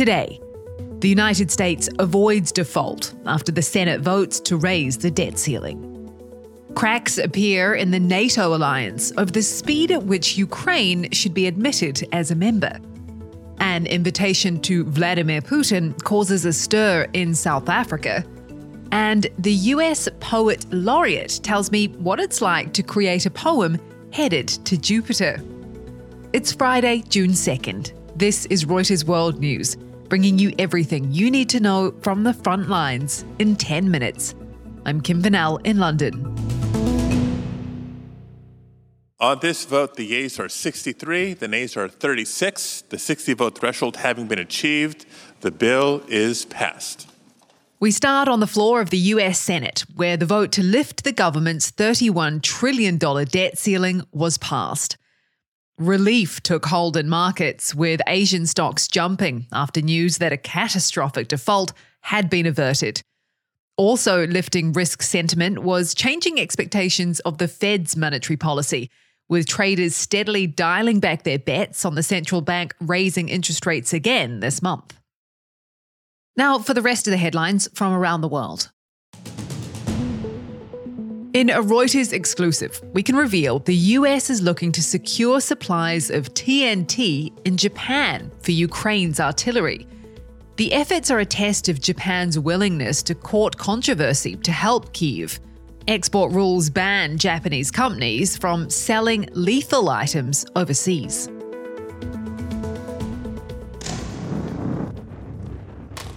Today, the United States avoids default after the Senate votes to raise the debt ceiling. Cracks appear in the NATO alliance over the speed at which Ukraine should be admitted as a member. An invitation to Vladimir Putin causes a stir in South Africa. And the US Poet Laureate tells me what it's like to create a poem headed to Jupiter. It's Friday, June 2nd. This is Reuters World News, bringing you everything you need to know from the front lines in 10 minutes. I'm Kim Vanell in London. On this vote, the yeas are 63, the nays are 36. The 60 vote threshold having been achieved, the bill is passed. We start on the floor of the US Senate, where the vote to lift the government's $31 trillion debt ceiling was passed. Relief took hold in markets, with Asian stocks jumping after news that a catastrophic default had been averted. Also lifting risk sentiment was changing expectations of the Fed's monetary policy with traders steadily dialing back their bets on the central bank raising interest rates again this month. Now, for the rest of the headlines from around the world. In a Reuters exclusive, we can reveal the US is looking to secure supplies of TNT in Japan for Ukraine's artillery. The efforts are a test of Japan's willingness to court controversy to help Kyiv. Export rules ban Japanese companies from selling lethal items overseas.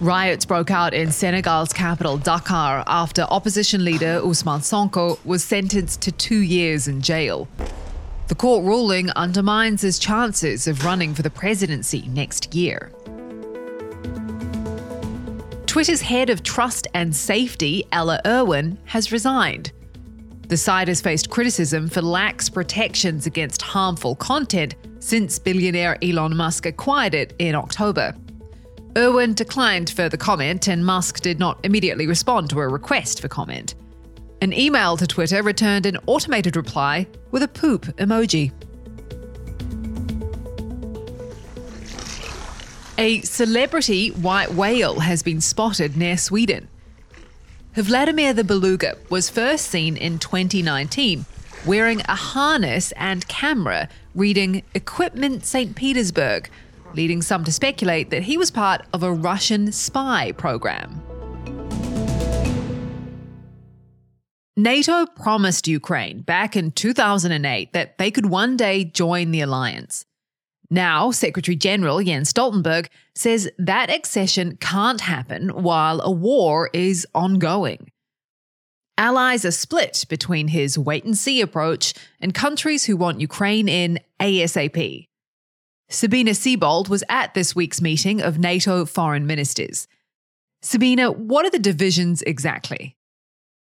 Riots broke out in Senegal's capital, Dakar, after opposition leader Ousmane Sonko was sentenced to two years in jail. The court ruling undermines his chances of running for the presidency next year. Twitter's head of trust and safety, Ella Irwin, has resigned. The site has faced criticism for lax protections against harmful content since billionaire Elon Musk acquired it in October. Irwin declined further comment, and Musk did not immediately respond to a request for comment. An email to Twitter returned an automated reply with a poop emoji. A celebrity white whale has been spotted near Sweden. Vladimir the beluga was first seen in 2019 wearing a harness and camera reading Equipment St. Petersburg, leading some to speculate that he was part of a Russian spy program. NATO promised Ukraine back in 2008 that they could one day join the alliance. Now, Secretary General Jens Stoltenberg says that accession can't happen while a war is ongoing. Allies are split between his wait and see approach and countries who want Ukraine in ASAP. Sabina Siebold was at this week's meeting of NATO foreign ministers. Sabina, what are the divisions exactly?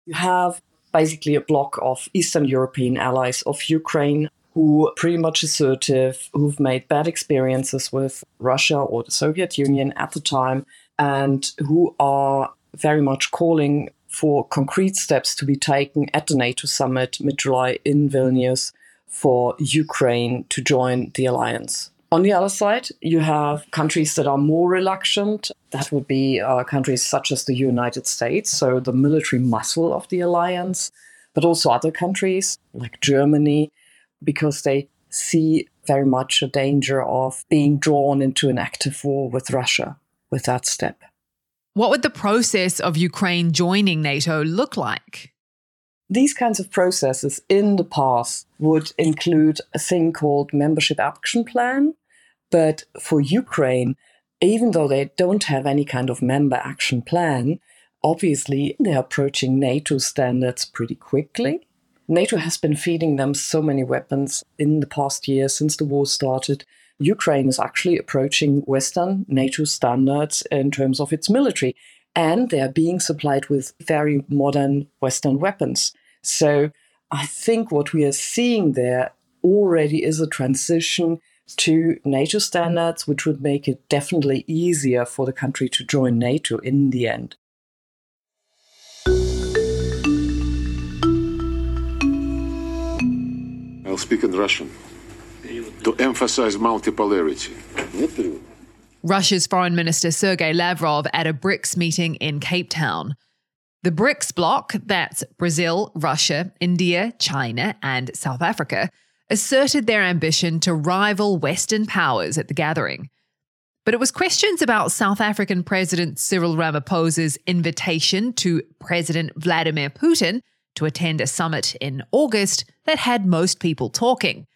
You have basically a bloc of Eastern European allies of Ukraine who pretty much assertive, who've made bad experiences with Russia or the Soviet Union at the time, and who are very much calling for concrete steps to be taken at the NATO summit mid July in Vilnius for Ukraine to join the alliance. On the other side, you have countries that are more reluctant. That would be uh, countries such as the United States, so the military muscle of the alliance, but also other countries like Germany, because they see very much a danger of being drawn into an active war with Russia with that step. What would the process of Ukraine joining NATO look like? These kinds of processes in the past would include a thing called Membership Action Plan. But for Ukraine, even though they don't have any kind of member action plan, obviously they're approaching NATO standards pretty quickly. NATO has been feeding them so many weapons in the past year since the war started. Ukraine is actually approaching Western NATO standards in terms of its military, and they are being supplied with very modern Western weapons. So I think what we are seeing there already is a transition to NATO standards, which would make it definitely easier for the country to join NATO in the end. I'll speak in Russian to emphasize multipolarity. Russia's Foreign Minister Sergei Lavrov at a BRICS meeting in Cape Town. The BRICS bloc, that's Brazil, Russia, India, China, and South Africa, asserted their ambition to rival Western powers at the gathering. But it was questions about South African President Cyril Ramaphosa's invitation to President Vladimir Putin to attend a summit in August that had most people talking.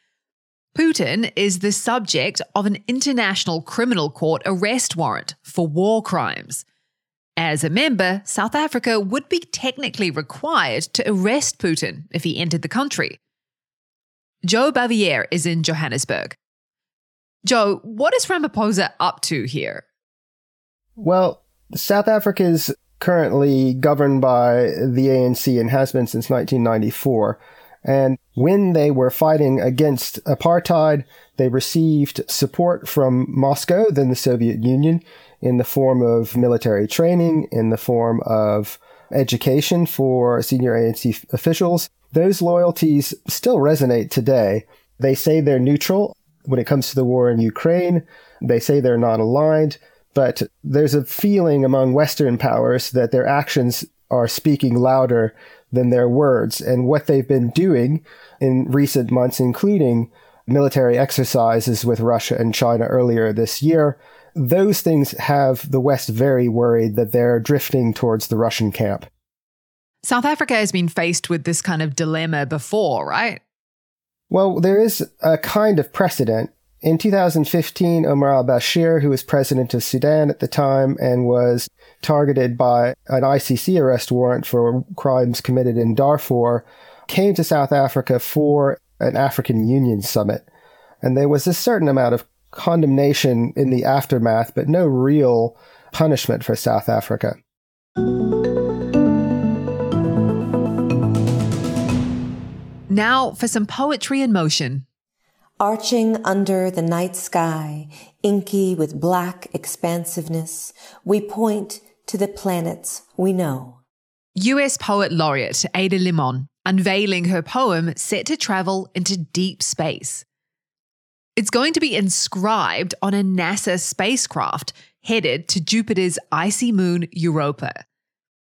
Putin is the subject of an international criminal court arrest warrant for war crimes. As a member, South Africa would be technically required to arrest Putin if he entered the country. Joe Bavier is in Johannesburg. Joe, what is Ramaphosa up to here? Well, South Africa is currently governed by the ANC and has been since 1994. And when they were fighting against apartheid, they received support from Moscow, then the Soviet Union, in the form of military training, in the form of education for senior ANC officials. Those loyalties still resonate today. They say they're neutral when it comes to the war in Ukraine. They say they're not aligned, but there's a feeling among Western powers that their actions are speaking louder than their words. And what they've been doing in recent months, including military exercises with Russia and China earlier this year, those things have the West very worried that they're drifting towards the Russian camp. South Africa has been faced with this kind of dilemma before, right? Well, there is a kind of precedent. In 2015, Omar al Bashir, who was president of Sudan at the time and was targeted by an ICC arrest warrant for crimes committed in Darfur, came to South Africa for an African Union summit. And there was a certain amount of condemnation in the aftermath, but no real punishment for South Africa. Now for some poetry in motion. Arching under the night sky, inky with black expansiveness, we point to the planets we know. US poet laureate Ada Limon unveiling her poem set to travel into deep space. It's going to be inscribed on a NASA spacecraft headed to Jupiter's icy moon Europa.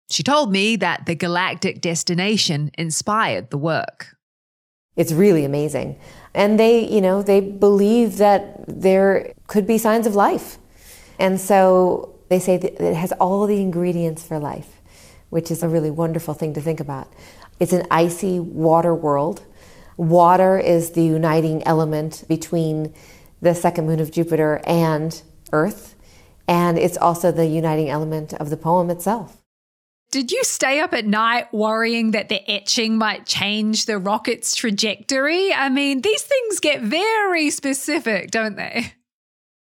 She told me that the galactic destination inspired the work. It's really amazing. And they, you know, they believe that there could be signs of life. And so they say it has all the ingredients for life, which is a really wonderful thing to think about. It's an icy water world. Water is the uniting element between the second moon of Jupiter and Earth. And it's also the uniting element of the poem itself. Did you stay up at night worrying that the etching might change the rocket's trajectory? I mean, these things get very specific, don't they?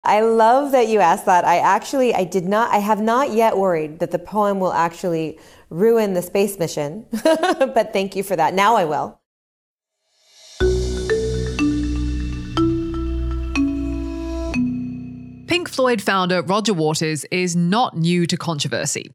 I love that you asked that. I actually I did not I have not yet worried that the poem will actually ruin the space mission. but thank you for that. Now I will. Pink Floyd founder Roger Waters is not new to controversy.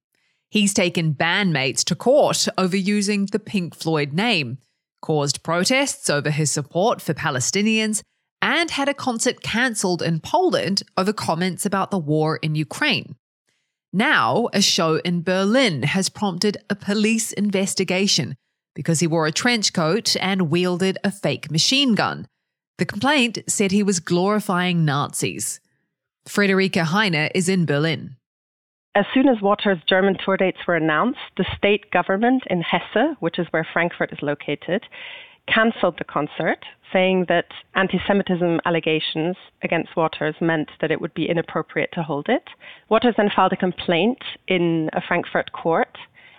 He's taken bandmates to court over using the Pink Floyd name, caused protests over his support for Palestinians, and had a concert cancelled in Poland over comments about the war in Ukraine. Now, a show in Berlin has prompted a police investigation because he wore a trench coat and wielded a fake machine gun. The complaint said he was glorifying Nazis. Friederike Heine is in Berlin. As soon as Waters' German tour dates were announced, the state government in Hesse, which is where Frankfurt is located, cancelled the concert, saying that anti Semitism allegations against Waters meant that it would be inappropriate to hold it. Waters then filed a complaint in a Frankfurt court,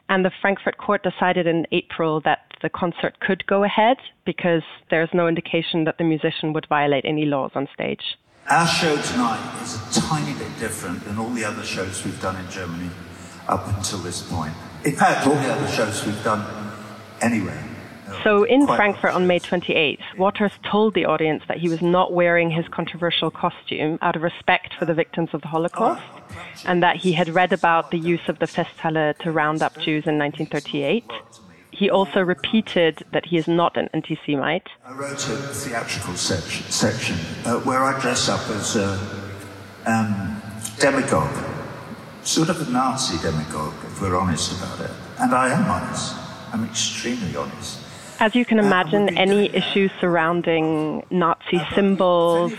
and the Frankfurt court decided in April that the concert could go ahead because there's no indication that the musician would violate any laws on stage. Our show tonight is a tiny bit different than all the other shows we've done in Germany up until this point. In fact, all the other shows we've done anywhere. So in Frankfurt on May 28th, Waters told the audience that he was not wearing his controversial costume out of respect for the victims of the Holocaust, oh, and that he had read about the use of the Festhalle to round up Jews in 1938 he also repeated that he is not an anti Semite. I wrote a theatrical section, section uh, where I dress up as a, um, demagogue, sort of a Nazi demagogue, if we're honest about it. And I am honest. I'm extremely honest. As you can imagine, any issues surrounding Nazi symbols,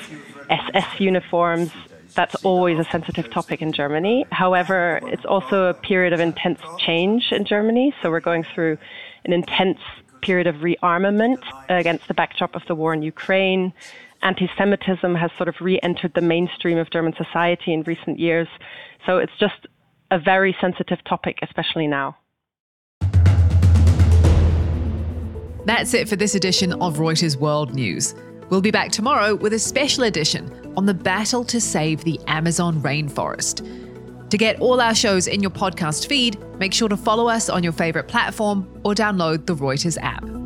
SS uniforms, that's always a sensitive topic in Germany. However, it's also a period of intense change in Germany. So we're going through an intense period of rearmament against the backdrop of the war in Ukraine. Anti Semitism has sort of re entered the mainstream of German society in recent years. So it's just a very sensitive topic, especially now. That's it for this edition of Reuters World News. We'll be back tomorrow with a special edition on the battle to save the Amazon rainforest. To get all our shows in your podcast feed, make sure to follow us on your favorite platform or download the Reuters app.